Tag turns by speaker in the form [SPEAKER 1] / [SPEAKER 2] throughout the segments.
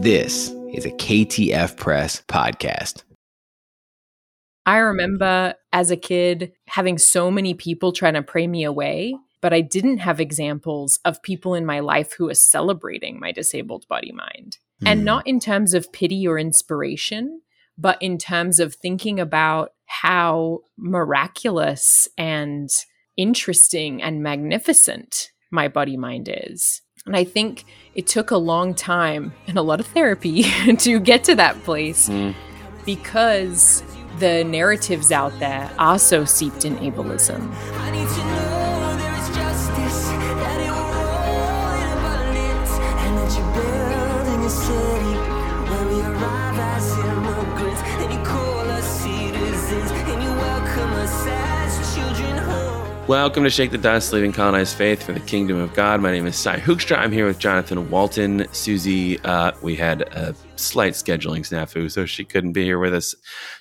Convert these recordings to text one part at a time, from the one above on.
[SPEAKER 1] This is a KTF Press podcast.
[SPEAKER 2] I remember as a kid having so many people trying to pray me away, but I didn't have examples of people in my life who are celebrating my disabled body mind. Mm. And hmm. not in terms of pity or inspiration, but in terms of thinking about how miraculous and interesting and magnificent my body mind is. And I think it took a long time and a lot of therapy to get to that place mm. because the narratives out there are so seeped in ableism.
[SPEAKER 3] Welcome to Shake the Dust, Leaving Colonized Faith for the Kingdom of God. My name is Sy Hoekstra. I'm here with Jonathan Walton. Susie, uh, we had a slight scheduling snafu, so she couldn't be here with us.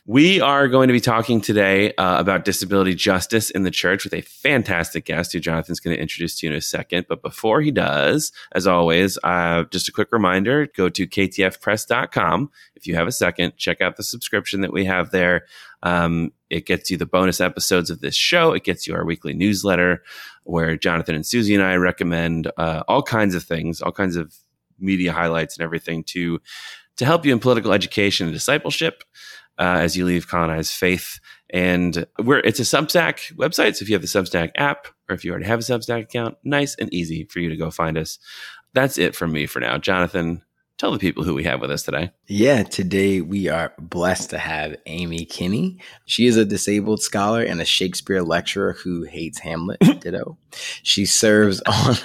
[SPEAKER 3] We are going to be talking today uh, about disability justice in the church with a fantastic guest who Jonathan's going to introduce to you in a second. But before he does, as always, uh, just a quick reminder go to ktfpress.com. If you have a second, check out the subscription that we have there. Um, it gets you the bonus episodes of this show. It gets you our weekly newsletter where Jonathan and Susie and I recommend uh, all kinds of things, all kinds of media highlights and everything to to help you in political education and discipleship uh, as you leave colonized faith. And we're it's a Substack website. So if you have the Substack app or if you already have a Substack account, nice and easy for you to go find us. That's it from me for now. Jonathan, tell the people who we have with us today.
[SPEAKER 1] Yeah, today we are blessed to have Amy Kenny. She is a disabled scholar and a Shakespeare lecturer who hates Hamlet. Ditto. She serves on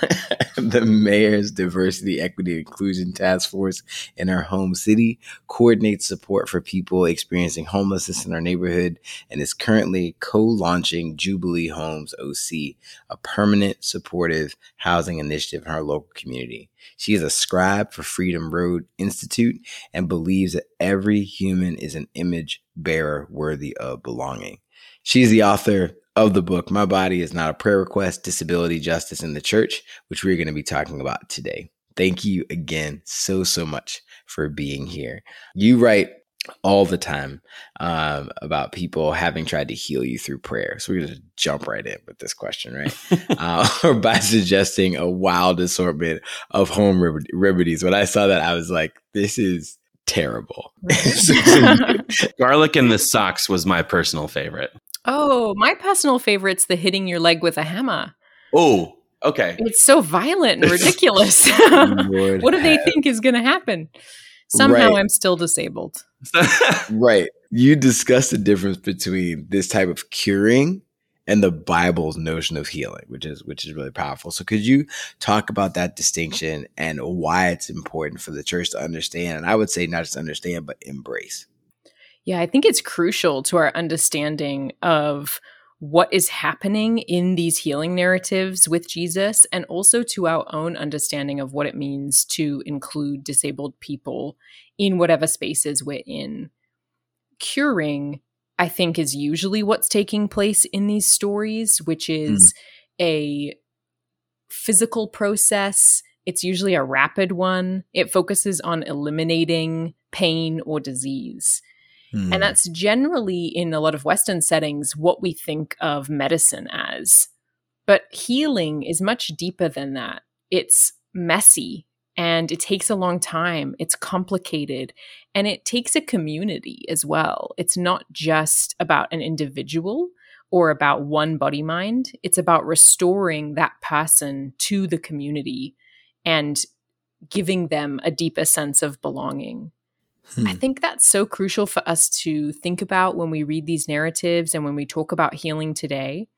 [SPEAKER 1] the mayor's diversity, equity, inclusion task force in her home city, coordinates support for people experiencing homelessness in our neighborhood, and is currently co-launching Jubilee Homes OC, a permanent supportive housing initiative in her local community. She is a scribe for Freedom Road Institute and believes that every human is an image bearer worthy of belonging. She's the author of the book, My Body is Not a Prayer Request Disability Justice in the Church, which we're going to be talking about today. Thank you again so, so much for being here. You write all the time um, about people having tried to heal you through prayer. So we're going to jump right in with this question, right? uh, or by suggesting a wild assortment of home remedies. When I saw that, I was like, this is terrible.
[SPEAKER 3] Garlic in the socks was my personal favorite.
[SPEAKER 2] Oh, my personal favorite's the hitting your leg with a hammer.
[SPEAKER 3] Oh, okay.
[SPEAKER 2] It's so violent and ridiculous. what do they think is going to happen? Somehow right. I'm still disabled.
[SPEAKER 1] right. You discussed the difference between this type of curing and the Bible's notion of healing, which is which is really powerful. So could you talk about that distinction and why it's important for the church to understand and I would say not just understand but embrace?
[SPEAKER 2] Yeah, I think it's crucial to our understanding of what is happening in these healing narratives with Jesus and also to our own understanding of what it means to include disabled people in whatever spaces we're in. Curing, I think, is usually what's taking place in these stories, which is mm. a physical process. It's usually a rapid one. It focuses on eliminating pain or disease. Mm. And that's generally in a lot of Western settings what we think of medicine as. But healing is much deeper than that. It's messy and it takes a long time. It's complicated and it takes a community as well. It's not just about an individual or about one body mind, it's about restoring that person to the community and giving them a deeper sense of belonging. Hmm. I think that's so crucial for us to think about when we read these narratives and when we talk about healing today.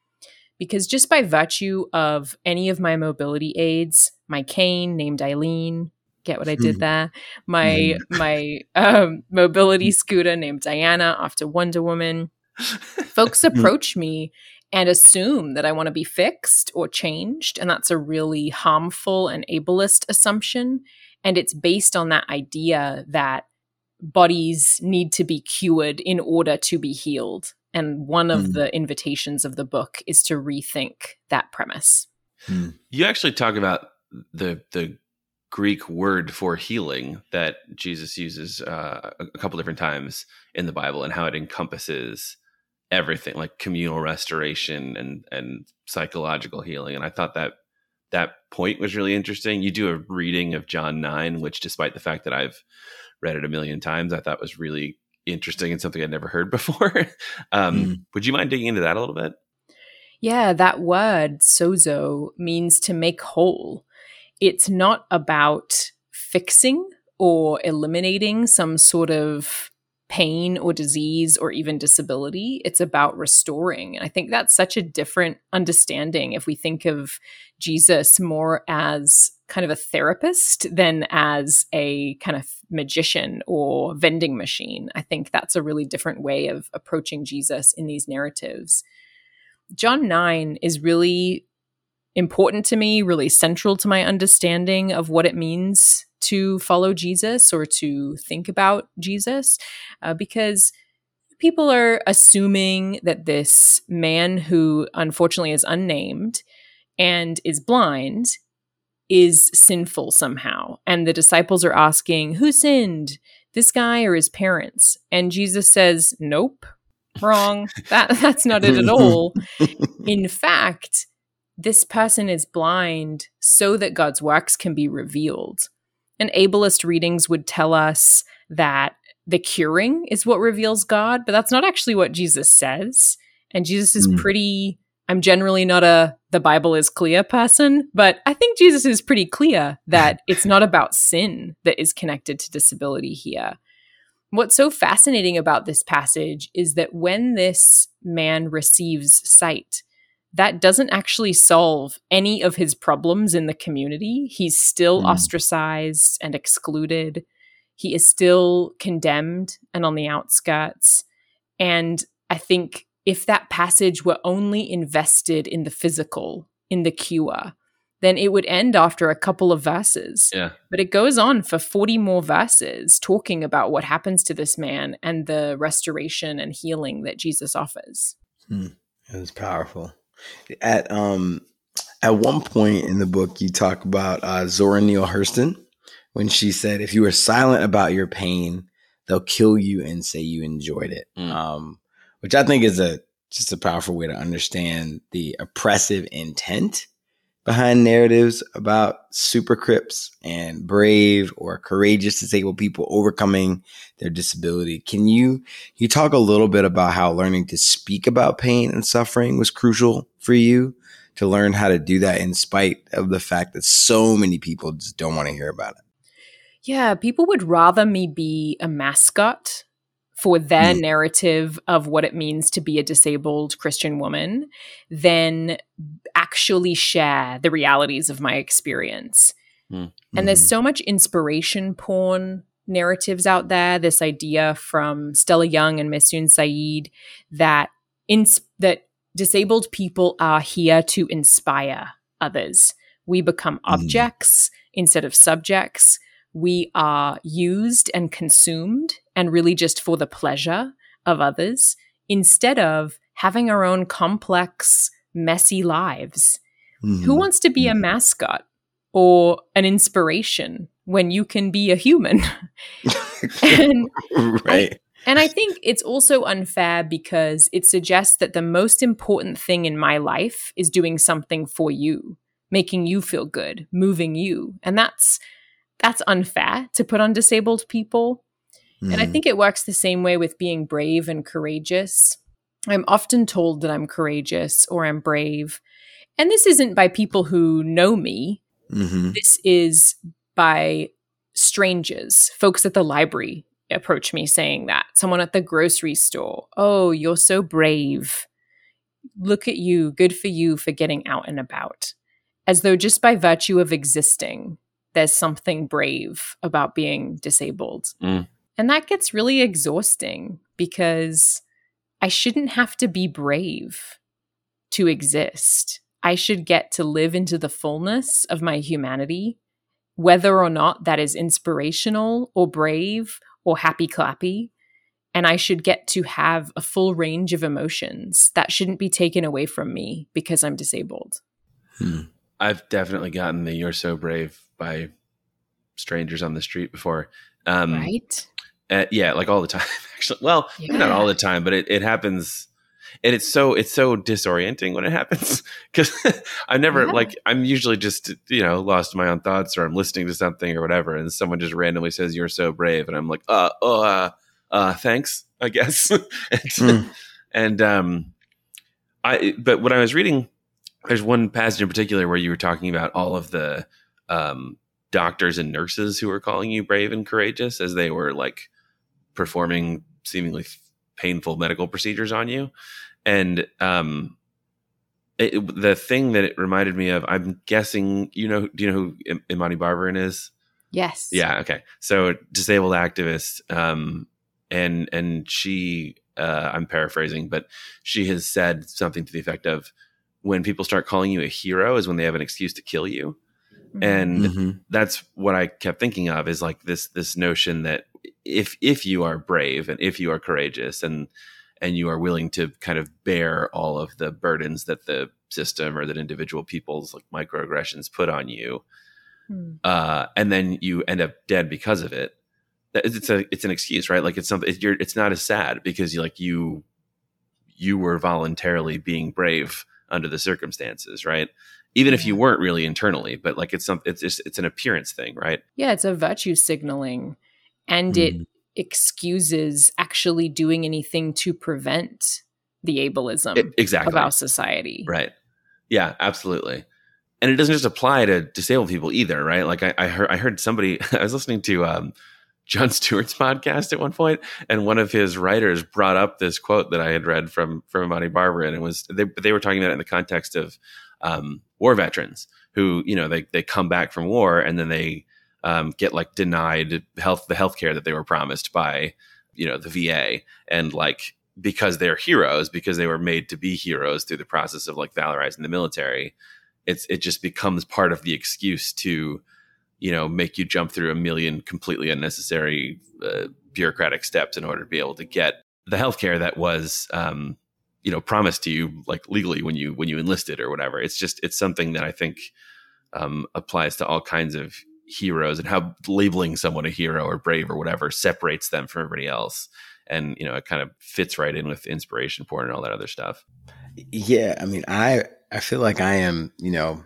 [SPEAKER 2] Because just by virtue of any of my mobility aids, my cane named Eileen, get what I did hmm. there, my hmm. my um, mobility scooter named Diana after Wonder Woman, folks hmm. approach me and assume that I want to be fixed or changed. And that's a really harmful and ableist assumption. And it's based on that idea that bodies need to be cured in order to be healed. And one of mm. the invitations of the book is to rethink that premise.
[SPEAKER 3] Mm. You actually talk about the the Greek word for healing that Jesus uses uh, a couple different times in the Bible and how it encompasses everything like communal restoration and and psychological healing and I thought that that point was really interesting. You do a reading of John 9 which despite the fact that I've read it a million times I thought was really interesting and something I'd never heard before. um, mm. would you mind digging into that a little bit?
[SPEAKER 2] Yeah, that word sozo means to make whole. It's not about fixing or eliminating some sort of pain or disease or even disability. It's about restoring. And I think that's such a different understanding if we think of Jesus more as kind of a therapist than as a kind of magician or vending machine. I think that's a really different way of approaching Jesus in these narratives. John 9 is really important to me, really central to my understanding of what it means to follow Jesus or to think about Jesus, uh, because people are assuming that this man who unfortunately is unnamed and is blind is sinful somehow. And the disciples are asking, Who sinned, this guy or his parents? And Jesus says, Nope, wrong. that, that's not it at all. In fact, this person is blind so that God's works can be revealed. And ableist readings would tell us that the curing is what reveals God, but that's not actually what Jesus says. And Jesus is mm. pretty, I'm generally not a the Bible is clear person, but I think Jesus is pretty clear that it's not about sin that is connected to disability here. What's so fascinating about this passage is that when this man receives sight, that doesn't actually solve any of his problems in the community. He's still mm. ostracized and excluded. He is still condemned and on the outskirts. And I think if that passage were only invested in the physical, in the cure, then it would end after a couple of verses.
[SPEAKER 3] Yeah.
[SPEAKER 2] But it goes on for 40 more verses talking about what happens to this man and the restoration and healing that Jesus offers.
[SPEAKER 1] Hmm. It was powerful. At um at one point in the book, you talk about uh, Zora Neale Hurston when she said, "If you are silent about your pain, they'll kill you and say you enjoyed it." Mm. Um, which I think is a just a powerful way to understand the oppressive intent behind narratives about super crips and brave or courageous disabled people overcoming their disability. Can you you talk a little bit about how learning to speak about pain and suffering was crucial for you to learn how to do that in spite of the fact that so many people just don't want to hear about it?
[SPEAKER 2] Yeah, people would rather me be a mascot for their mm. narrative of what it means to be a disabled Christian woman than actually share the realities of my experience. Mm. And there's mm-hmm. so much inspiration porn narratives out there. This idea from Stella Young and Maysoon Zayid that ins- that disabled people are here to inspire others. We become mm. objects instead of subjects we are used and consumed and really just for the pleasure of others instead of having our own complex, messy lives. Mm-hmm. Who wants to be a mascot or an inspiration when you can be a human? and right. I, and I think it's also unfair because it suggests that the most important thing in my life is doing something for you, making you feel good, moving you. And that's that's unfair to put on disabled people. Mm. And I hmm. think it works the same way with being brave and courageous. I'm often told that I'm courageous or I'm brave. And this isn't by people who know me. Mm-hmm. This is by strangers, folks at the library approach me saying that. Someone at the grocery store. Oh, you're so brave. Look at you. Good for you for getting out and about. As though just by virtue of existing, there's something brave about being disabled. Mm. And that gets really exhausting because I shouldn't have to be brave to exist. I should get to live into the fullness of my humanity, whether or not that is inspirational or brave or happy clappy. And I should get to have a full range of emotions that shouldn't be taken away from me because I'm disabled.
[SPEAKER 3] Hmm. I've definitely gotten the "You're so brave" by strangers on the street before. Um,
[SPEAKER 2] right?
[SPEAKER 3] Uh, yeah, like all the time. Actually, well, maybe not all the time, but it, it happens, and it's so it's so disorienting when it happens because I never
[SPEAKER 2] Yeah.
[SPEAKER 3] like I'm usually just you know lost in my own thoughts or I'm listening to something or whatever, and someone just randomly says you're so brave, and I'm like, uh, oh, uh, uh thanks, I guess, and,
[SPEAKER 1] Mm.
[SPEAKER 3] and um, I but when I was reading, there's one passage in particular where you were talking about all of the um doctors and nurses who were calling you brave and courageous as they were like performing seemingly painful medical procedures on you and um it, it- the thing that it reminded me of i'm guessing you know do you know who Im- imani Barbarin is
[SPEAKER 2] Yes.
[SPEAKER 3] yeah okay so disabled activist um and and she uh i'm paraphrasing but she has said something to the effect of when people start calling you a hero is when they have an excuse to kill you
[SPEAKER 2] Mhm.
[SPEAKER 3] and
[SPEAKER 1] Mhm.
[SPEAKER 3] that's what I kept thinking of is like this this notion that if if you are brave and if you are courageous and and you are willing to kind of bear all of the burdens that the system or that individual people's like microaggressions put on you
[SPEAKER 2] Hmm.
[SPEAKER 3] uh and then you end up dead because of it it's a it's an excuse right? Like it's something it's, you're, it's not as sad because you like you you were voluntarily being brave under the circumstances right? Even if you weren't really internally but like it's some it's just it's an appearance thing right?
[SPEAKER 2] Yeah, it's a virtue signaling and
[SPEAKER 1] Mm.
[SPEAKER 2] it excuses actually doing anything to prevent the ableism
[SPEAKER 3] It- exactly
[SPEAKER 2] of our society.
[SPEAKER 3] right yeah absolutely and it doesn't just apply to disabled people either right like i, I heard i heard somebody i was listening to um Jon Stewart's podcast at one point, and one of his writers brought up this quote that I had read from from Imani Barber, and it was they they were talking about it in the context of um, war veterans who you know they they come back from war and then they um, get like denied health the health care that they were promised by you know the VA and like because they're heroes because they were made to be heroes through the process of like valorizing the military it's it just becomes part of the excuse to you know make you jump through a million completely unnecessary uh, bureaucratic steps in order to be able to get the healthcare that was um, you know promised to you like legally when you when you enlisted or whatever. It's just it's something that i think um, applies to all kinds of heroes and how labeling someone a hero or brave or whatever separates them from everybody else and you know it kind of fits right in with inspiration porn and all that other stuff
[SPEAKER 1] Yeah, I mean, I I feel like I am, you know,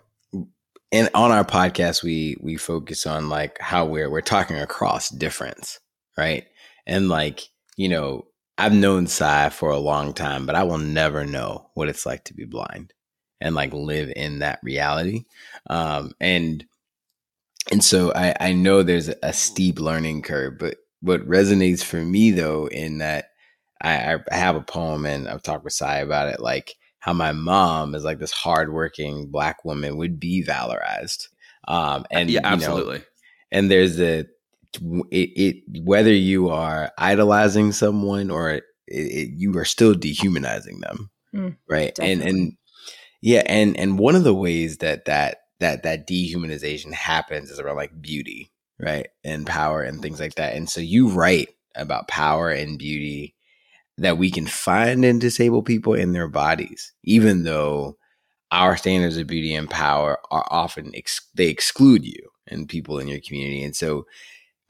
[SPEAKER 1] and on our podcast we we focus on like how we're we're talking across difference, right? And like, you know, I've known Sy for a long time, but I will never know what it's like to be blind and like live in that reality. Um and and so I I know there's a steep learning curve, but what resonates for me though in that I, I have a poem and I've talked with Sy about it, like how my mom is like this hardworking black woman would be valorized. Um, and
[SPEAKER 3] yeah
[SPEAKER 1] you know,
[SPEAKER 3] absolutely
[SPEAKER 1] and there's a it, it whether you are idolizing someone or it, it, you are still dehumanizing them,
[SPEAKER 2] Mm,
[SPEAKER 1] right? And and yeah, and and one of the ways that that that that dehumanization happens is around like beauty, right, and power and things like that. And so you write about power and beauty that we can find in disabled people in their bodies, even though our standards of beauty and power are often ex- they exclude you and people in your community. And so,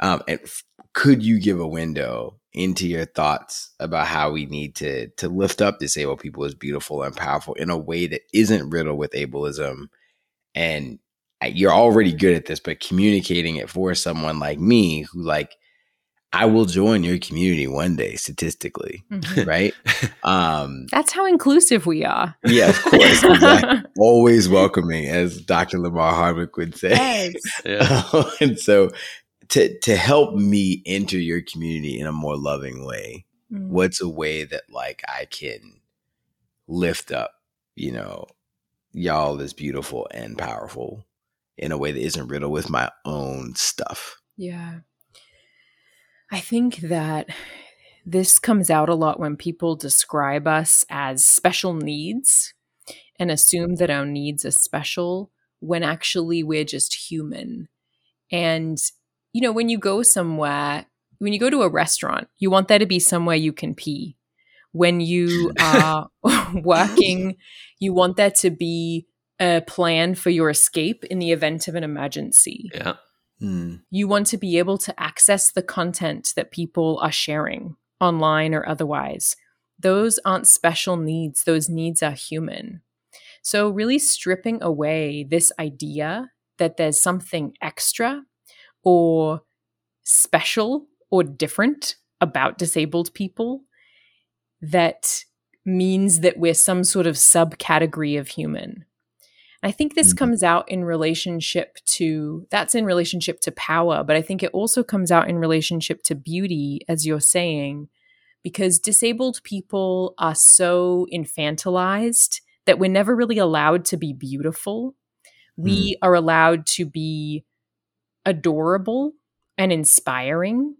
[SPEAKER 1] um, and f- could you give a window into your thoughts about how we need to to lift up disabled people as beautiful and powerful in a way that isn't riddled with ableism? And you're already good at this, but communicating it for someone like me who like I will join your community one day statistically,
[SPEAKER 2] Mhm.
[SPEAKER 1] right? Um,
[SPEAKER 2] That's how inclusive we are.
[SPEAKER 1] yeah, of course, exactly. always welcoming, as Dr. Lamar Hardwick would say.
[SPEAKER 2] Yes.
[SPEAKER 3] yeah
[SPEAKER 1] and so, to to help me enter your community in a more loving way,
[SPEAKER 2] Mm.
[SPEAKER 1] what's a way that like I can lift up, you know, y'all is beautiful and powerful in a way that isn't riddled with my own stuff.
[SPEAKER 2] Yeah. I think that this comes out a lot when people describe us as special needs and assume that our needs are special when actually we're just human. And, you know, when you go somewhere, when you go to a restaurant, you want there to be somewhere you can pee. When you are working, you want there to be a plan for your escape in the event of an emergency
[SPEAKER 3] yeah
[SPEAKER 1] Mm.
[SPEAKER 2] You want to be able to access the content that people are sharing online or otherwise. Those aren't special needs, those needs are human. So, really stripping away this idea that there's something extra or special or different about disabled people that means that we're some sort of subcategory of human. I think this mm-hmm. comes out in relationship to that's in relationship to power, but I think it also comes out in relationship to beauty, as you're saying, because disabled people are so infantilized that we're never really allowed to be beautiful. Mm. We are allowed to be adorable and inspiring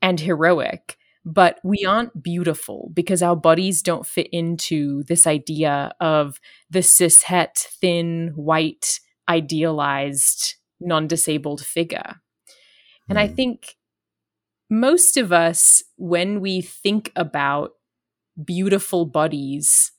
[SPEAKER 2] and heroic, but we aren't beautiful because our bodies don't fit into this idea of the cishet, thin, white, idealized, non disabled figure. And I hmm. think most of us, when we think about beautiful bodies,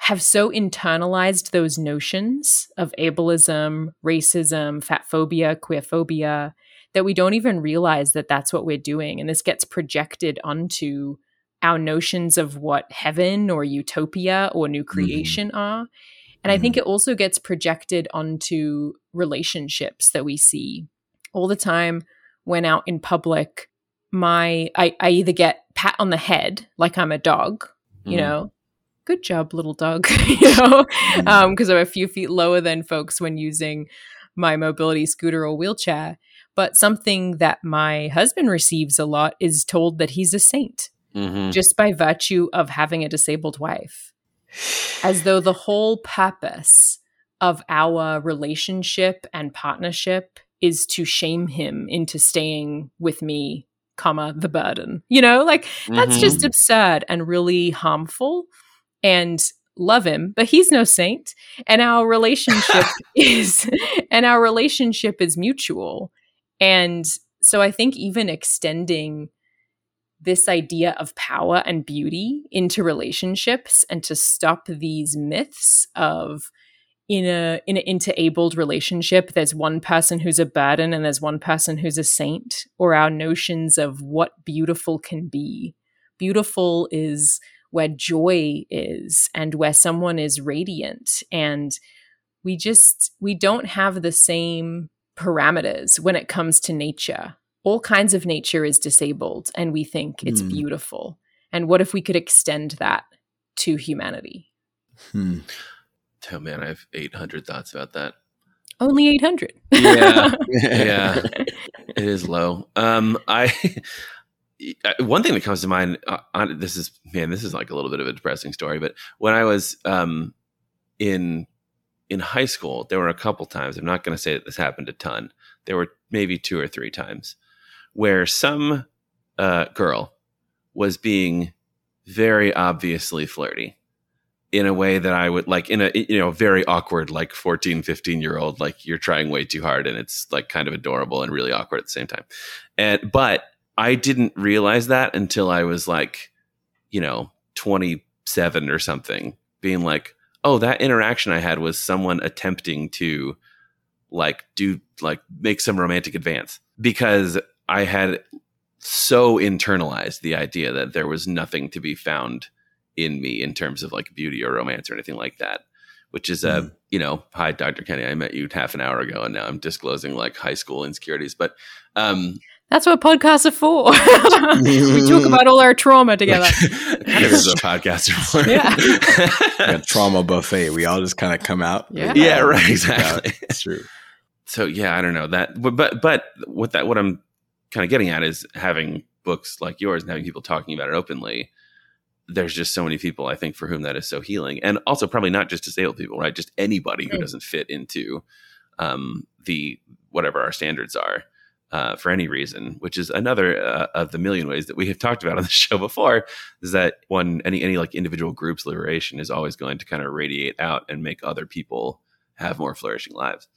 [SPEAKER 2] have so internalized those notions of ableism, racism, fat phobia, queer phobia, that we don't even realize that that's what we're doing. And this gets projected onto our notions of what heaven or utopia or new mm-hmm. creation mm-hmm. are. And mm-hmm. I think mm-hmm. it also gets projected onto relationships that we see all the time when out in public. My, I, I either get pat on the head like I'm a dog, you mm-hmm. know, good job, little dog, you know, because mm-hmm. um, I'm a few feet lower than folks when using my mobility scooter or wheelchair. But something that my husband receives a lot is told that he's a saint mm-hmm. just by virtue of having a disabled wife. As though the whole purpose of our relationship and partnership is to shame him into staying with me, comma, the burden. You know, like that's mm-hmm. just absurd and really harmful. And love him, but he's no saint. And our relationship is and our relationship is mutual. And so I think even extending this idea of power and beauty into relationships and to stop these myths of in a in an interabled relationship there's one person who's a burden and there's one person who's a saint or our notions of what beautiful can be. Beautiful is where joy is and where someone is radiant. And we just we don't have the same parameters when it comes to nature. All kinds of nature is disabled, and we think it's mm. beautiful. And what if we could extend that to humanity?
[SPEAKER 3] Hmm. Oh man, I have 800 thoughts about that.
[SPEAKER 2] Only 800.
[SPEAKER 3] yeah. Yeah. it is low. Um, I, one thing that comes to mind, uh, on, this is, man, this is like a little bit of a depressing story, but when I was, um, in in high school, there were a couple times, I'm not going to say that this happened a ton, there were maybe two or three times where some uh, girl was being very obviously flirty in a way that I would like in a you know very awkward like 14 15 year old like you're trying way too hard and it's like kind of adorable and really awkward at the same time. And but I didn't realize that until I was like you know 27 or something being like oh, that interaction I had was someone attempting to like do like make some romantic advance because I had so internalized the idea that there was nothing to be found in me in terms of like beauty or romance or anything like that which is a mm. you know hi dr kenny i met you half an hour ago and now i'm disclosing like high school insecurities but um
[SPEAKER 2] that's what podcasts are for. we talk about all our trauma together.
[SPEAKER 3] There's a podcast for.
[SPEAKER 1] Yeah. trauma buffet. We all just kind of come out.
[SPEAKER 3] Yeah. Yeah. Right. Exactly.
[SPEAKER 1] It's true.
[SPEAKER 3] So yeah, I don't know that, but but but what that what I'm kind of getting at is having books like yours and having people talking about it openly. There's just so many people I think for whom that is so healing, and also probably not just disabled people, right? Just anybody who doesn't fit into um, the whatever our standards are uh, for any reason, which is another uh, of the million ways that we have talked about on the show before. Is that one any any like individual group's liberation is always going to kind of radiate out and make other people have more flourishing lives.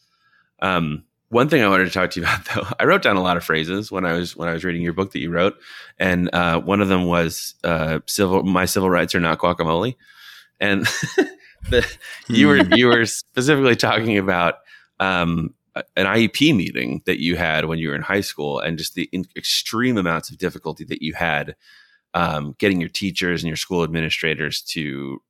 [SPEAKER 3] Um, one thing I wanted to talk to you about, though, I wrote down a lot of phrases when I was when I was reading your book that you wrote, and uh, one of them was uh, "civil my civil rights are not guacamole," and the, you were you were specifically talking about um, an IEP meeting that you had when you were in high school, and just the extreme amounts of difficulty that you had um, getting your teachers and your school administrators to,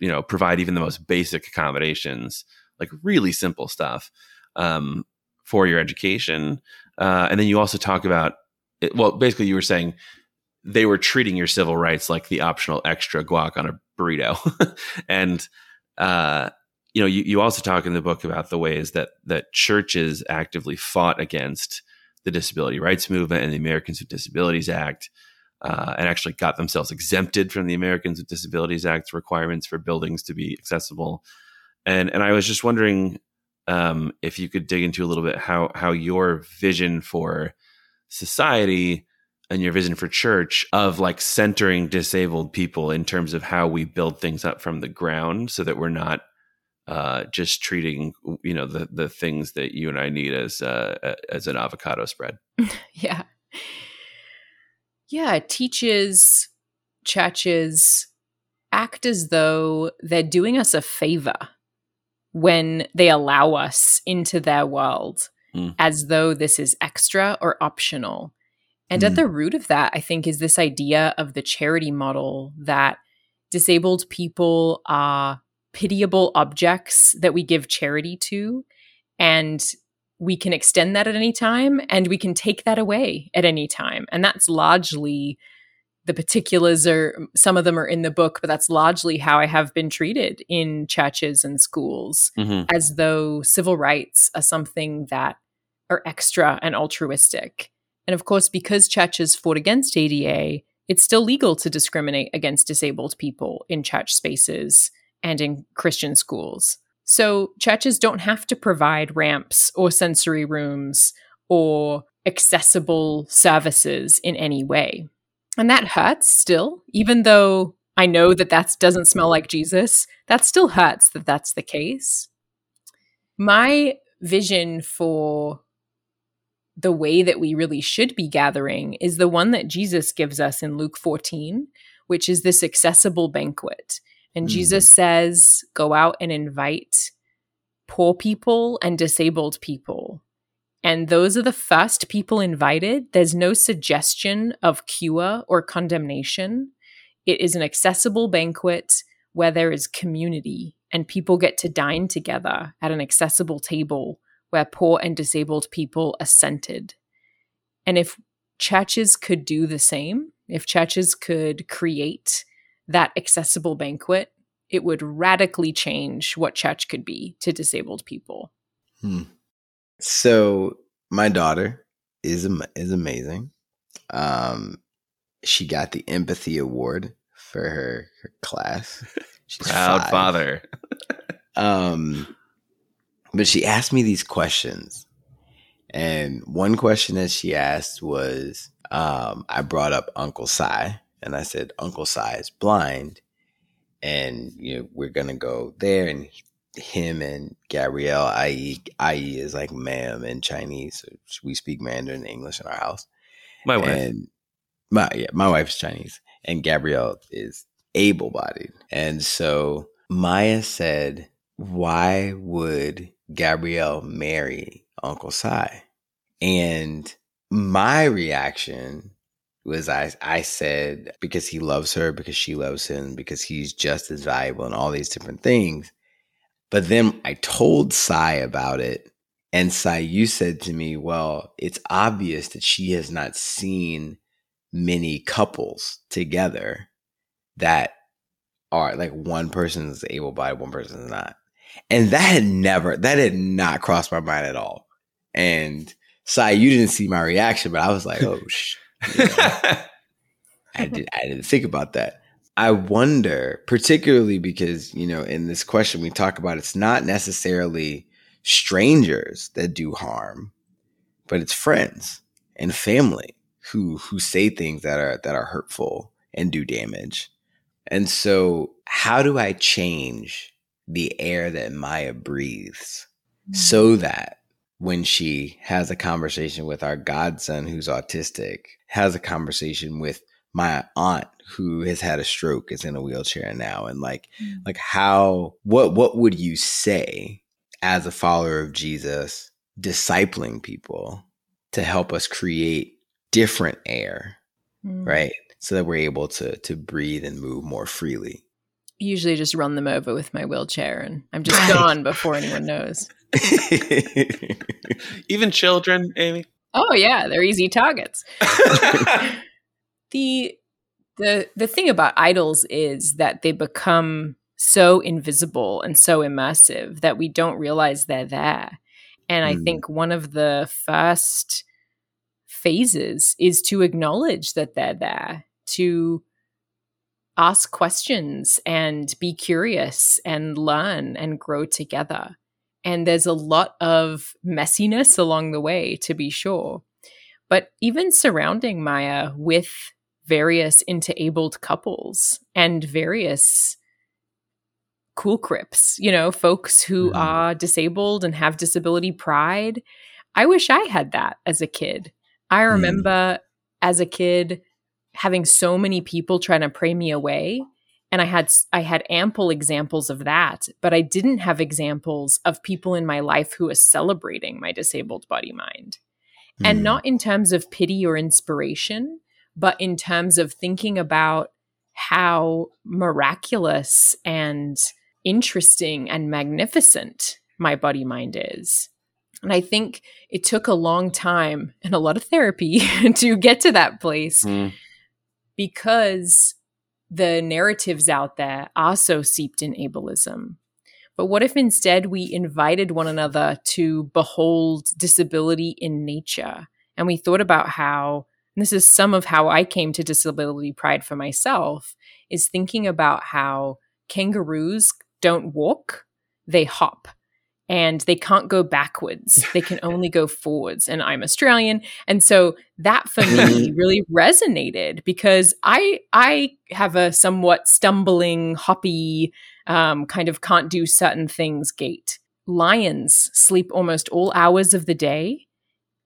[SPEAKER 3] you know, provide even the most basic accommodations, like really simple stuff um, for your education. Uh, and then you also talk about, it, well, basically, you were saying they were treating your civil rights like the optional extra guac on a burrito, and uh, you know, you, you also talk in the book about the ways that that churches actively fought against the disability rights movement and the Americans with Disabilities Act, uh, and actually got themselves exempted from the Americans with Disabilities Act requirements for buildings to be accessible. And and I was just wondering um, if you could dig into a little bit how how your vision for society and your vision for church of like centering disabled people in terms of how we build things up from the ground so that we're not uh, just treating you know the the things that you and I need as uh, as an avocado spread.
[SPEAKER 2] yeah, yeah. Teaches churches act as though they're doing us a favor when they allow us into their world, mm. as though this is extra or optional. And mm. at the root of that, I think, is this idea of the charity model that disabled people are pitiable objects that we give charity to. And we can extend that at any time and we can take that away at any time. And that's largely the particulars are some of them are in the book, but that's largely how I have been treated in churches and schools mm-hmm. as though civil rights are something that are extra and altruistic. And of course, because churches fought against ADA, it's still legal to discriminate against disabled people in church spaces and in Christian schools. So churches don't have to provide ramps or sensory rooms or accessible services in any way. And that hurts still, even though I know that that doesn't smell like Jesus. That still hurts that that's the case. My vision for the way that we really should be gathering is the one that Jesus gives us in Luke 14, which is this accessible banquet. And mm-hmm. Jesus says, go out and invite poor people and disabled people. And those are the first people invited. There's no suggestion of cure or condemnation. It is an accessible banquet where there is community and people get to dine together at an accessible table where poor and disabled people are centered. And if churches could do the same, if churches could create that accessible banquet, it would radically change what church could be to disabled people.
[SPEAKER 1] Hmm. So my daughter is is amazing. Um, she got the empathy award for her, her class.
[SPEAKER 3] She's Proud five. father.
[SPEAKER 1] um, but she asked me these questions, and one question that she asked was, um, I brought up Uncle Sy, and I said Uncle Sy is blind, and you know we're gonna go there and him and Gabrielle, i.e., i.e. is like ma'am in Chinese. So we speak Mandarin and English in our house.
[SPEAKER 3] My wife. And
[SPEAKER 1] my yeah, my wife's Chinese. And Gabrielle is able bodied. And so Maya said, Why would Gabrielle marry Uncle Sy? And my reaction was I I said because he loves her, because she loves him, because he's just as valuable and all these different things. But then I told Sy about it. And Sy, you said to me, well, it's obvious that she has not seen many couples together that are like one person is able bodied, one person is not. And that had never, that had not crossed my mind at all. And Sy, you didn't see my reaction, but I was like, oh, sh-. You know, I, did, I didn't think about that. I wonder, particularly because, you know, in this question we talk about it's not necessarily strangers that do harm, but it's friends and family who who say things that are that are hurtful and do damage. And so, how do I change the air that Maya breathes mm-hmm. so that when she has a conversation with our godson who's autistic, has a conversation with my aunt who has had a stroke is in a wheelchair now and like mm. like how what what would you say as a follower of Jesus, discipling people to help us create different air, mm. right? So that we're able to to breathe and move more freely.
[SPEAKER 2] Usually just run them over with my wheelchair and I'm just gone before anyone knows.
[SPEAKER 3] Even children, Amy?
[SPEAKER 2] Oh yeah, they're easy targets. the the the thing about idols is that they become so invisible and so immersive that we don't realize they're there. And I mm. think one of the first phases is to acknowledge that they're there, to ask questions and be curious and learn and grow together. And there's a lot of messiness along the way, to be sure. But even surrounding Maya with various interabled couples and various cool crips, you know, folks who mm. are disabled and have disability pride. I wish I had that as a kid. I mm. remember mm. as a kid having so many people trying to pray me away and I had I had ample examples of that, but I didn't have examples of people in my life who was celebrating my disabled body mind. Mm. And not in terms of pity or inspiration, but in terms of thinking about how miraculous and interesting and magnificent my body mind is. And I think it took a long time and a lot of therapy to get to that place mm. because the narratives out there are so seeped in ableism. But what if instead we invited one another to behold disability in nature? And we thought about how, this is some of how I came to disability pride for myself, is thinking about how kangaroos don't walk, they hop. And they can't go backwards. They can only go forwards. And I'm Australian. And so that for me really resonated because I I have a somewhat stumbling, hoppy, um, kind of can't do certain things gait. Lions sleep almost all hours of the day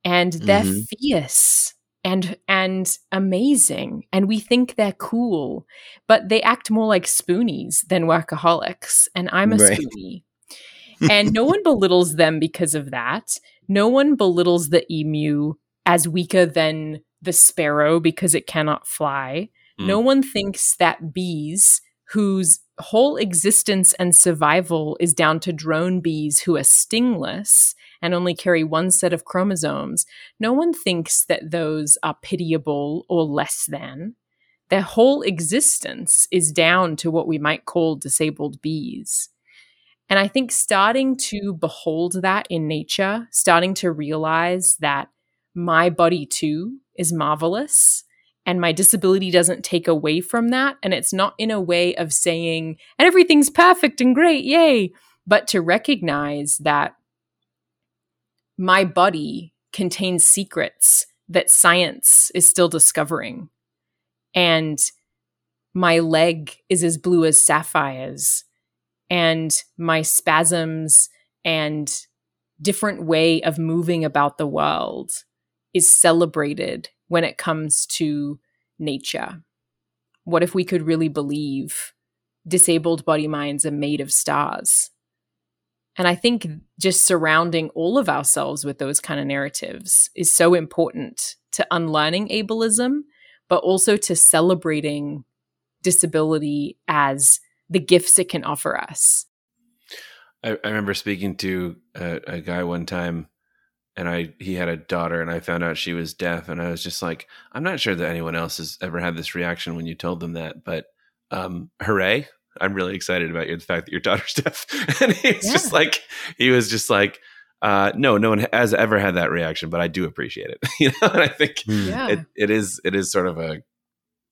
[SPEAKER 2] and they're mm-hmm. fierce and and amazing and we think they're cool but they act more like spoonies than workaholics and i'm a right. spoonie and no one belittles them because of that no one belittles the emu as weaker than the sparrow because it cannot fly mm. no one thinks that bees whose whole existence and survival is down to drone bees who are stingless and only carry one set of chromosomes, no one thinks that those are pitiable or less than. Their whole existence is down to what we might call disabled bees. And I think starting to behold that in nature, starting to realize that my body too is marvelous and my disability doesn't take away from that. And it's not in a way of saying, and everything's perfect and great, yay, but to recognize that my body contains secrets that science is still discovering. And my leg is as blue as sapphires. And my spasms and different way of moving about the world is celebrated when it comes to nature. What if we could really believe disabled body minds are made of stars? And I think just surrounding all of ourselves with those kind of narratives is so important to unlearning ableism, but also to celebrating disability as the gifts it can offer us.
[SPEAKER 3] I, I remember speaking to a, a, guy one time, and I he had a daughter, and I found out she was deaf, and I was just like, I'm not sure that anyone else has ever had this reaction when you told them that, but um, hooray! I'm really excited about you, the fact that your daughter's deaf. and he's yeah. just like, he was just like, uh, no, no one has ever had that reaction, but I do appreciate it. you know, and I think hmm. yeah. it, it is, it is sort of a,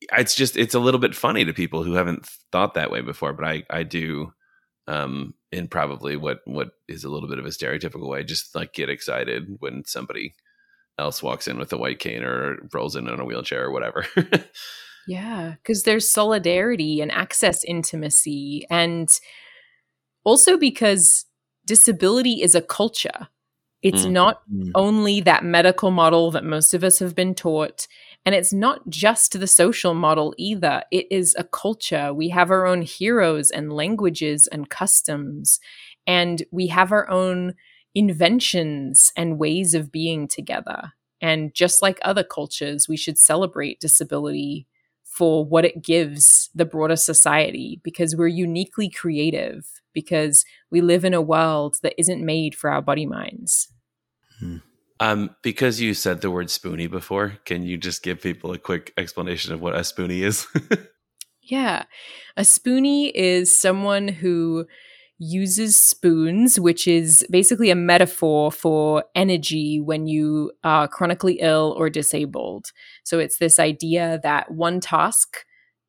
[SPEAKER 3] it's just, it's a little bit funny to people who haven't thought that way before, but I, I do, um, in probably what, what is a little bit of a stereotypical way, just like get excited when somebody else walks in with a white cane or rolls in on a wheelchair or whatever.
[SPEAKER 2] Yeah, because there's solidarity and access intimacy. And also because disability is a culture. It's mm. not mm. only that medical model that most of us have been taught. And it's not just the social model either. It is a culture. We have our own heroes and languages and customs. And we have our own inventions and ways of being together. And just like other cultures, we should celebrate disability for what it gives the broader society because we're uniquely creative, because we live in a world that isn't made for our body minds.
[SPEAKER 3] Hmm. Um, because you said the word spoonie before, can you just give people a quick explanation of what a spoonie is?
[SPEAKER 2] yeah. A spoonie is someone who uses spoons, which is basically a metaphor for energy when you are chronically ill or disabled. So it's this idea that one task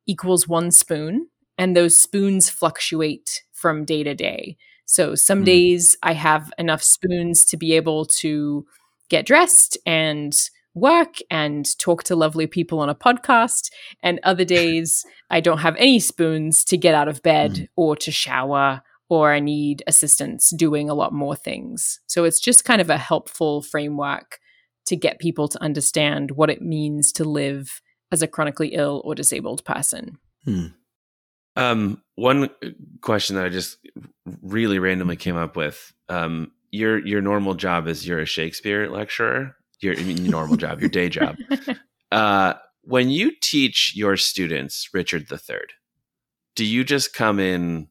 [SPEAKER 2] equals one spoon, and those spoons fluctuate from day to day. So some mm. days I have enough spoons to be able to get dressed and work and talk to lovely people on a podcast. And other days I don't have any spoons to get out of bed mm. or to shower or I need assistance doing a lot more things. So it's just kind of a helpful framework to get people to understand what it means to live as a chronically ill or disabled person.
[SPEAKER 3] Hmm. Um, one uh, question that I just really randomly came up with: um, your your normal job is you're a Shakespeare lecturer. Your, I mean, normal job, your day job. Uh, when you teach your students Richard III, do you just come in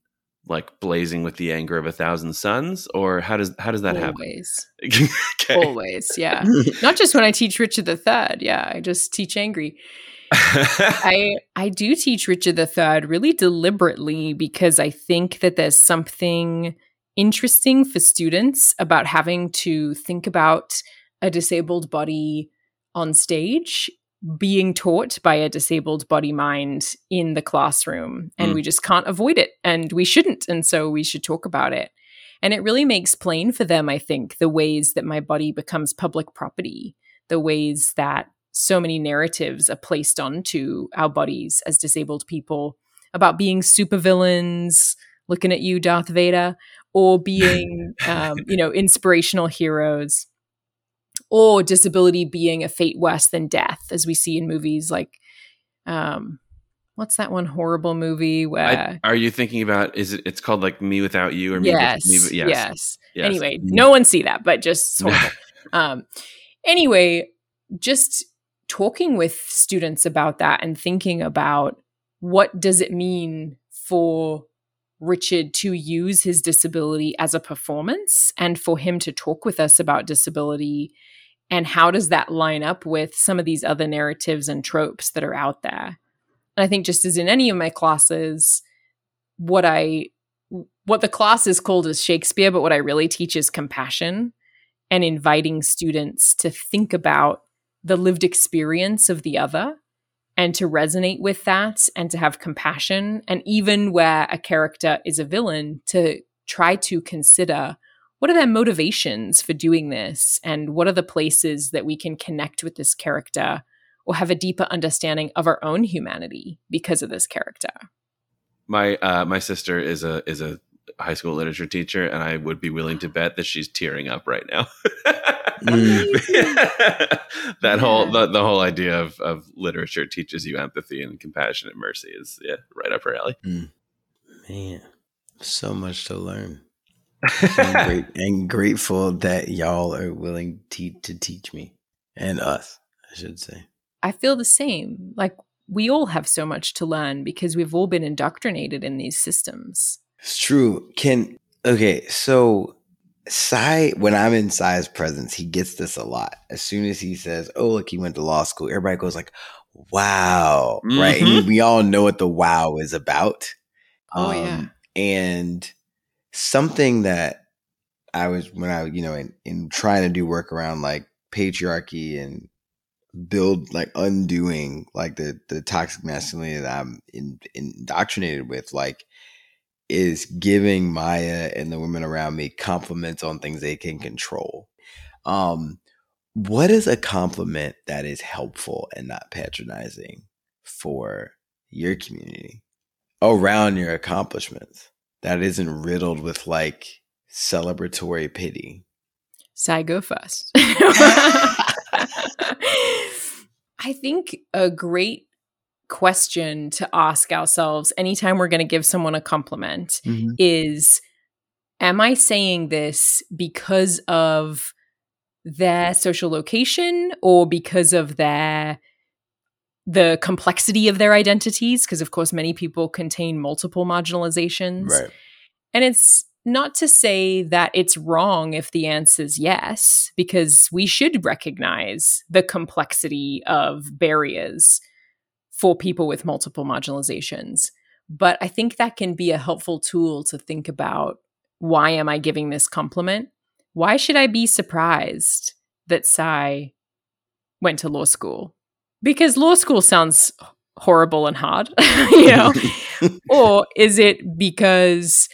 [SPEAKER 3] like blazing with the anger of a thousand suns or how does how does that
[SPEAKER 2] always. happen okay. always yeah not just when i teach richard III yeah i just teach angry i i do teach richard III really deliberately because i think that there's something interesting for students about having to think about a disabled body on stage being taught by a disabled body mind in the classroom. And mm. we just can't avoid it and we shouldn't and so we should talk about it. And it really makes plain for them i think the ways that my body becomes public property the ways that so many narratives are placed onto our bodies as disabled people about being supervillains looking at you darth vader or being um, you know inspirational heroes or disability being a fate worse than death, as we see in movies like, um, what's that one horrible movie where?
[SPEAKER 3] I, are you thinking about? Is it? It's called like Me Without You or
[SPEAKER 2] Me? Yes, me, yes, yes, yes. Anyway, no one see that, but just horrible. um, anyway, just talking with students about that and thinking about what does it mean for Richard to use his disability as a performance and for him to talk with us about disability. And how does that line up with some of these other narratives and tropes that are out there? And i think just as in any of my classes what i what the class is called is shakespeare but what i really teach is compassion and inviting students to think about the lived experience of the other and to resonate with that and to have compassion and even where a character is a villain to try to consider what are their motivations for doing this and what are the places that we can connect with this character or have a deeper understanding of our own humanity because of this character.
[SPEAKER 3] My uh, my sister is a is a high school literature teacher and i would be willing to bet that she's tearing up right now mm. that yeah. whole the, the whole idea of, of literature teaches you empathy and compassion and mercy is yeah right up her alley mm.
[SPEAKER 1] man so much to learn I'm great and grateful that y'all are willing to, to teach me and us, I should say.
[SPEAKER 2] I feel the same. Like we all have so much to learn because we've all been indoctrinated in these systems.
[SPEAKER 1] It's true. Can okay, so Sy, when I'm in Sy's presence, he gets this a lot. As soon as he says, "Oh, look, he went to law school," everybody goes like, "Wow!" Mm-hmm. Right? And we all know what the wow is about.
[SPEAKER 2] Oh um, yeah.
[SPEAKER 1] And something that I was when I you know in, in trying to do work around like patriarchy and build like undoing like the the toxic masculinity that I'm in, indoctrinated with like is giving Maya and the women around me compliments on things they can control. Um what is a compliment that is helpful and not patronizing for your community around your accomplishments? that isn't riddled with like celebratory pity?
[SPEAKER 2] Sy, go first. I think a great question to ask ourselves anytime we're going to give someone a compliment mm-hmm. is am I saying this because of their social location or because of their the complexity of their identities because of course many people contain multiple marginalizations
[SPEAKER 1] Right.
[SPEAKER 2] and it's not to say that it's wrong if the answer is yes because we should recognize the complexity of barriers for people with multiple marginalizations but i think that can be a helpful tool to think about why am i giving this compliment? Why should i be surprised that Sy went to law school? Because law school sounds horrible and hard, you know? or is it because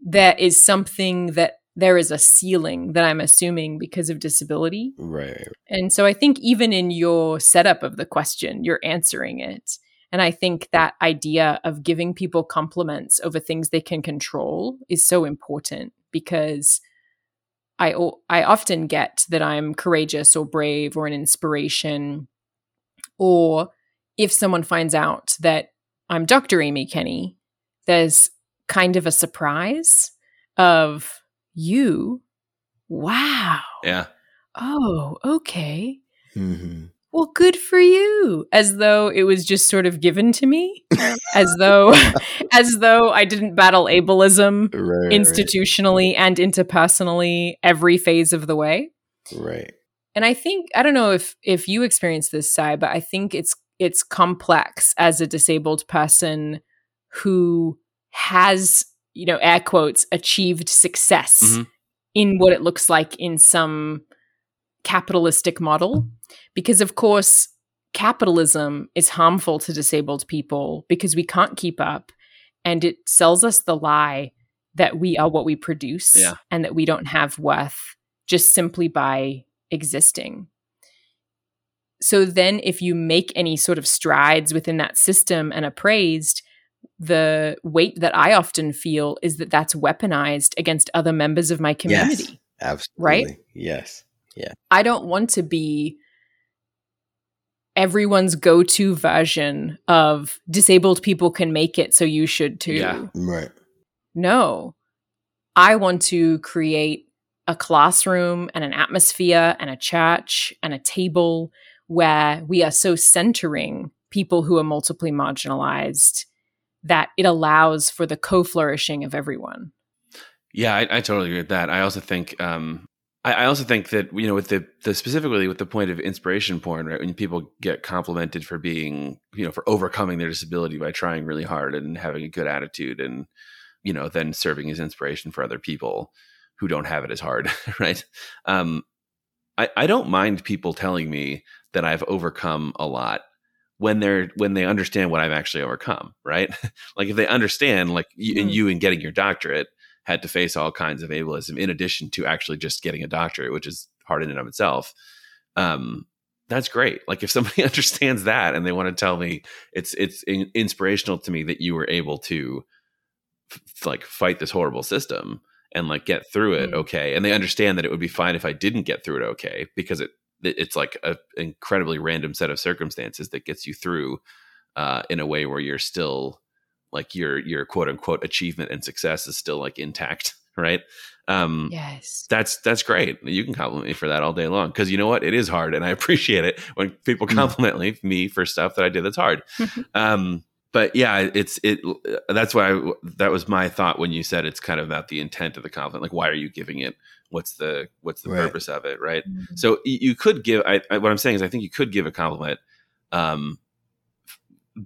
[SPEAKER 2] there is something that there is a ceiling that I'm assuming because of disability?
[SPEAKER 1] right.
[SPEAKER 2] And so I think even in your setup of the question, you're answering it. And I think that idea of giving people compliments over things they can control is so important because I, I often get that I'm courageous or brave or an inspiration or if someone finds out that I'm Dr. Amy Kenny, there's kind of a surprise of you. Wow.
[SPEAKER 3] Yeah.
[SPEAKER 2] Oh, okay.
[SPEAKER 1] hmm
[SPEAKER 2] Well, good for you. As though it was just sort of given to me, as though as though I didn't battle ableism
[SPEAKER 1] Right.
[SPEAKER 2] institutionally and interpersonally every phase of the way.
[SPEAKER 1] Right.
[SPEAKER 2] And I think I don't know if if you experience this side, but I think it's it's complex as a disabled person who has, you know, air quotes, achieved success
[SPEAKER 3] Mhm.
[SPEAKER 2] in what it looks like in some capitalistic model. Because of course, capitalism is harmful to disabled people because we can't keep up and it sells us the lie that we are what we produce
[SPEAKER 3] Yeah.
[SPEAKER 2] and that we don't have worth just simply by existing. So then, if you make any sort of strides within that system and are praised, the weight that I often feel is that that's weaponized against other members of my community.
[SPEAKER 1] Absolutely. Right? Yes. Yeah.
[SPEAKER 2] I don't want to be everyone's go to version of disabled people can make it, so you should too.
[SPEAKER 3] Yeah.
[SPEAKER 1] Right.
[SPEAKER 2] No. I want to create a classroom and an atmosphere and a church and a table where we are so centering people who are multiply marginalized that it allows for the co flourishing of everyone.
[SPEAKER 3] Yeah, I, I totally agree with that. I also think, um, I, I also think that you know, with the the specifically with the point of inspiration porn, right? When people get complimented for being, you know, for overcoming their disability by trying really hard and having a good attitude, and you know, then serving as inspiration for other people who don't have it as hard, right? Um, I, I don't mind people telling me that I've overcome a lot when they're when they understand what I've actually overcome, right? like if they understand, like you, and
[SPEAKER 2] Hmm.
[SPEAKER 3] you in getting your doctorate had to face all kinds of ableism in addition to actually just getting a doctorate, which is hard in and of itself. Um, that's great. Like if somebody understands that and they want to tell me it's it's in, inspirational to me that you were able to f- like fight this horrible system and like get through it
[SPEAKER 2] Mm.
[SPEAKER 3] okay and they understand that it would be fine if i didn't get through it okay because it- it's like a incredibly random set of circumstances that gets you through uh, in a way where you're still like your your quote unquote achievement and success is still like intact right? Um
[SPEAKER 2] Yes.
[SPEAKER 3] that's that's great. You can compliment me for that all day long because you know what? It is hard and i appreciate it when people
[SPEAKER 1] Mm.
[SPEAKER 3] compliment me- me for stuff that i did that's hard. Um but yeah it's it that's why I, that was my thought when you said it's kind of about the intent of the compliment. Like why are you giving it what's the what's the
[SPEAKER 1] Right.
[SPEAKER 3] purpose of it right so you could give I, I what i'm saying is i think you could give a compliment um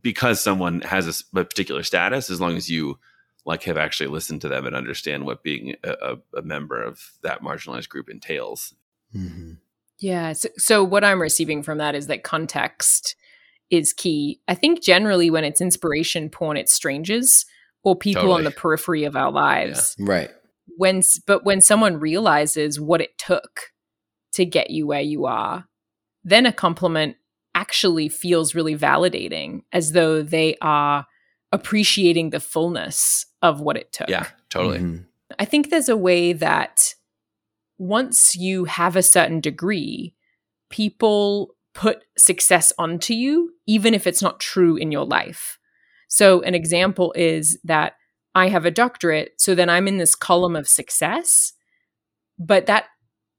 [SPEAKER 3] because someone has a particular status as long as you like have actually listened to them and understand what being a, a, a member of that marginalized group entails
[SPEAKER 1] hmm
[SPEAKER 2] Yeah. So, so what I'm receiving from that is that context is key. I think generally when it's inspiration porn, it's strangers or people on the periphery of our lives.
[SPEAKER 1] Right.
[SPEAKER 2] When, but when someone realizes what it took to get you where you are, then a compliment actually feels really validating, as though they are appreciating the fullness of what it took.
[SPEAKER 3] yeah totally
[SPEAKER 1] Mhm.
[SPEAKER 2] I think there's a way that once you have a certain degree, people put success onto you, even if it's not true in your life. So, an example is that I have a doctorate, so then I'm in this column of success. But that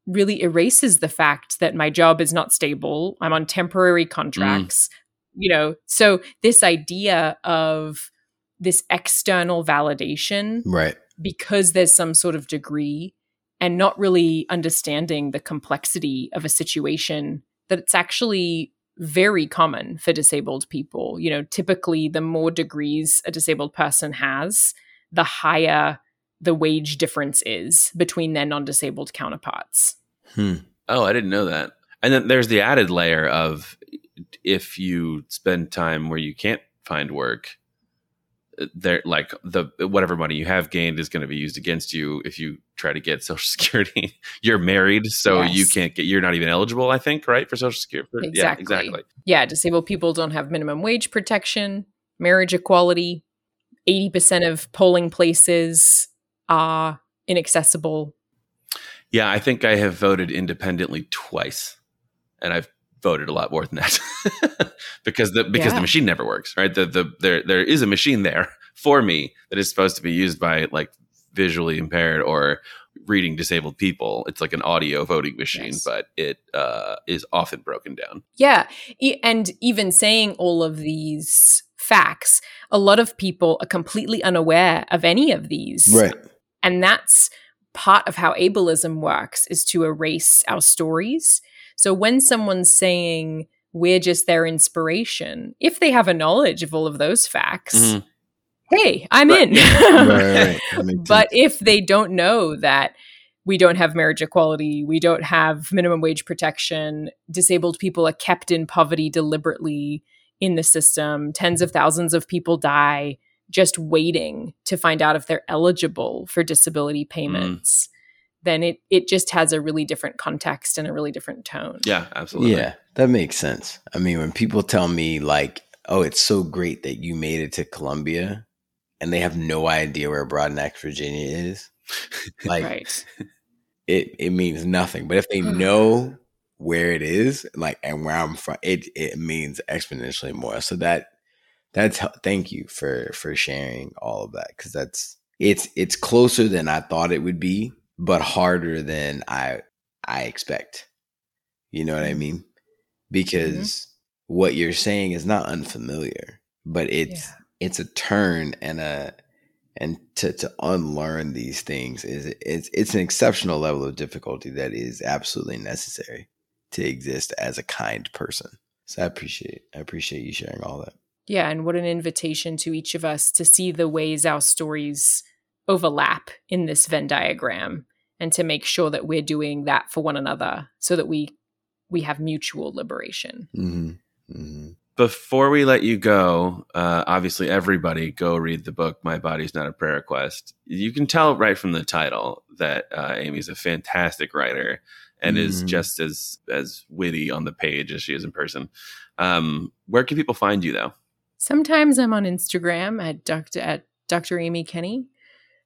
[SPEAKER 2] really erases the fact that my job is not stable. I'm on temporary contracts. Mm. You know, so this idea of this external validation,
[SPEAKER 1] right?
[SPEAKER 2] Because there's some sort of degree and not really understanding the complexity of a situation that it's actually very common for disabled people. You know, typically the more degrees a disabled person has, the higher the wage difference is between their non disabled counterparts.
[SPEAKER 3] Hmm. Oh, I didn't know that. And then there's the added layer of if you spend time where you can't find work, there like the whatever money you have gained is going to be used against you if you try to get social security you're married so yes. you can't get you're not even eligible i think right for social security
[SPEAKER 2] exactly. yeah exactly yeah disabled people don't have minimum wage protection marriage equality 80% of polling places are inaccessible
[SPEAKER 3] yeah i think i have voted independently twice and i've voted a lot more than that. Because the because yeah. the machine never works right? The the there there is a machine there for me that is supposed to be used by like visually impaired or reading disabled people. It's like an audio voting machine yes. but it uh, is often broken down.
[SPEAKER 2] Yeah. And even saying all of these facts a lot of people are completely unaware of any of these.
[SPEAKER 1] Right.
[SPEAKER 2] And that's part of how ableism works is to erase our stories so when someone's saying we're just their inspiration, if they have a knowledge of all of those facts, mm-hmm. hey, I'm right. in. right, right. But if they don't know that we don't have marriage equality, we don't have minimum wage protection, disabled people are kept in poverty deliberately in the system, tens of thousands of people die just waiting to find out if they're eligible for disability mm. payments. Mm then it it just has a really different context and a really different tone.
[SPEAKER 3] Yeah, absolutely.
[SPEAKER 1] Yeah, that makes sense. I mean, when people tell me like, "Oh, it's so great that you made it to Columbia," and they have no idea where Broadneck, Virginia is, like, right. it it means nothing. But if they hmm. know where it is, like, and where I'm from, it it means exponentially more. So that that's thank you for for sharing all of that because that's it's it's closer than I thought it would be but harder than I I expect. You know what I mm-hmm. mean? Because mm-hmm. what you're saying is not unfamiliar, but it's yeah. it's a turn and a and to to unlearn these things is it's it's an exceptional level of difficulty that is absolutely necessary to exist as a kind person. So I appreciate I appreciate you sharing all that.
[SPEAKER 2] Yeah, and what an invitation to each of us to see the ways our stories overlap in this Venn diagram and to make sure that we're doing that for one another so that we we have mutual liberation.
[SPEAKER 1] Mm-hmm. Mm-hmm.
[SPEAKER 3] Before we let you go, uh, obviously everybody go read the book "My Body's Not a Prayer Request." You can tell right from the title that uh, Amy's a fantastic writer and mm-hmm. is just as as witty on the page as she is in person. Um, where can people find you though?
[SPEAKER 2] Sometimes I'm on Instagram at Dr. at Dr. Amy Kenny.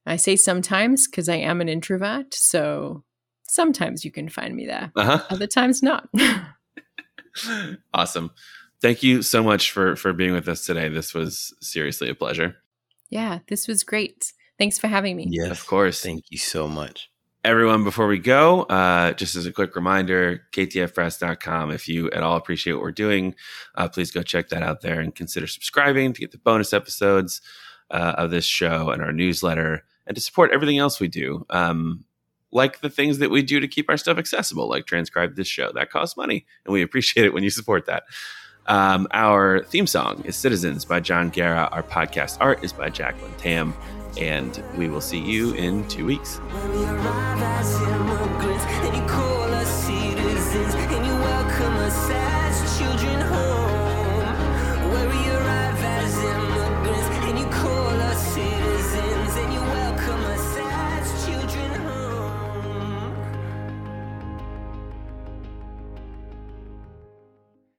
[SPEAKER 2] I say sometimes because I am an introvert. So sometimes you can find me there, uh-huh. other times not.
[SPEAKER 3] awesome. Thank you so much for for being with us today. This was seriously a pleasure.
[SPEAKER 2] Yeah, this was great. Thanks for having me.
[SPEAKER 1] Yes,
[SPEAKER 3] of course.
[SPEAKER 1] Thank you so much.
[SPEAKER 3] Everyone, before we go, uh, just as a quick reminder, ktfpress.com. If you at all appreciate what we're doing, uh, please go check that out there and consider subscribing to get the bonus episodes uh, of this show and our newsletter and to support everything else we do. Um, like the things that we do to keep our stuff accessible, like transcribe this show. That costs money, and we appreciate it when you support that. Um, our theme song is Citizens by John Guerra. Our podcast art is by Jacqueline Tam. And we will see you in two weeks.